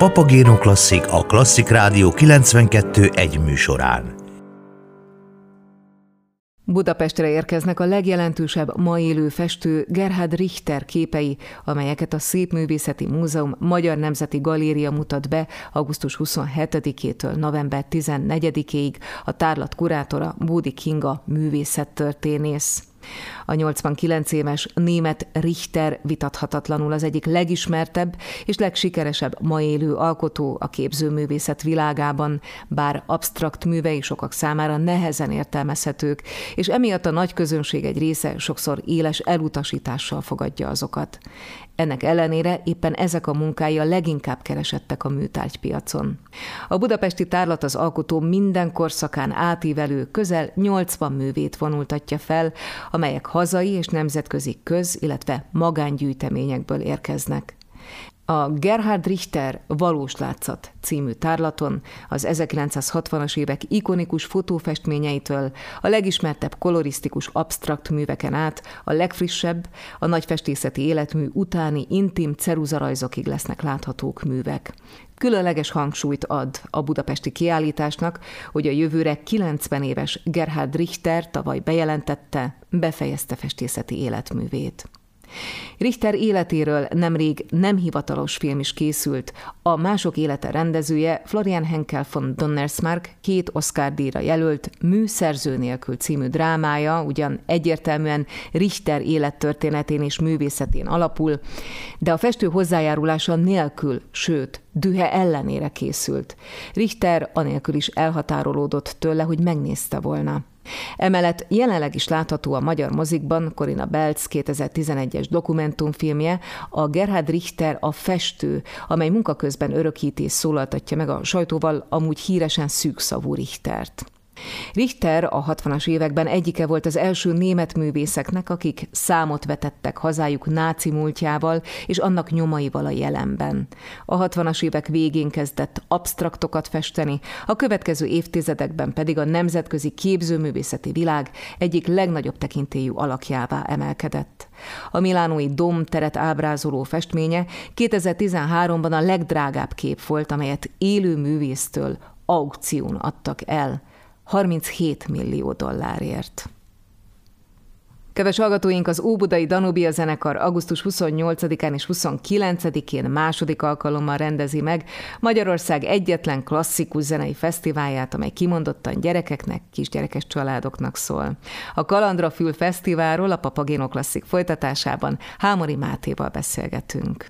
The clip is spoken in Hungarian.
Papagéno Klasszik a Klasszik Rádió 92 egy műsorán. Budapestre érkeznek a legjelentősebb ma élő festő Gerhard Richter képei, amelyeket a Szépművészeti Múzeum Magyar Nemzeti Galéria mutat be augusztus 27-től november 14-ig a tárlat kurátora Bódi Kinga művészettörténész. A 89 éves német Richter vitathatatlanul az egyik legismertebb és legsikeresebb ma élő alkotó a képzőművészet világában, bár absztrakt művei sokak számára nehezen értelmezhetők, és emiatt a nagy közönség egy része sokszor éles elutasítással fogadja azokat. Ennek ellenére éppen ezek a munkái a leginkább keresettek a műtárgypiacon. A budapesti tárlat az alkotó minden korszakán átívelő közel 80 művét vonultatja fel, amelyek hazai és nemzetközi köz, illetve magángyűjteményekből érkeznek. A Gerhard Richter Valós látszat című tárlaton az 1960-as évek ikonikus fotófestményeitől a legismertebb kolorisztikus absztrakt műveken át a legfrissebb, a nagyfestészeti életmű utáni intim ceruzarajzokig lesznek láthatók művek. Különleges hangsúlyt ad a budapesti kiállításnak, hogy a jövőre 90 éves Gerhard Richter tavaly bejelentette, befejezte festészeti életművét. Richter életéről nemrég nem hivatalos film is készült. A Mások élete rendezője Florian Henkel von Donnersmarck két Oscar díjra jelölt Műszerző nélkül című drámája, ugyan egyértelműen Richter élettörténetén és művészetén alapul, de a festő hozzájárulása nélkül, sőt, dühe ellenére készült. Richter anélkül is elhatárolódott tőle, hogy megnézte volna. Emellett jelenleg is látható a magyar mozikban Corina Belc 2011-es dokumentumfilmje, a Gerhard Richter a festő, amely munkaközben örökítés szólaltatja meg a sajtóval amúgy híresen szűkszavú Richtert. Richter a 60-as években egyike volt az első német művészeknek, akik számot vetettek hazájuk náci múltjával és annak nyomaival a jelenben. A 60-as évek végén kezdett absztraktokat festeni, a következő évtizedekben pedig a nemzetközi képzőművészeti világ egyik legnagyobb tekintélyű alakjává emelkedett. A milánói Dom teret ábrázoló festménye 2013-ban a legdrágább kép volt, amelyet élő művésztől aukción adtak el. 37 millió dollárért. Keves hallgatóink, az Óbudai Danubia zenekar augusztus 28-án és 29-én második alkalommal rendezi meg Magyarország egyetlen klasszikus zenei fesztiválját, amely kimondottan gyerekeknek, kisgyerekes családoknak szól. A Kalandra Fül Fesztiválról a Papagéno Klasszik folytatásában Hámori Mátéval beszélgetünk.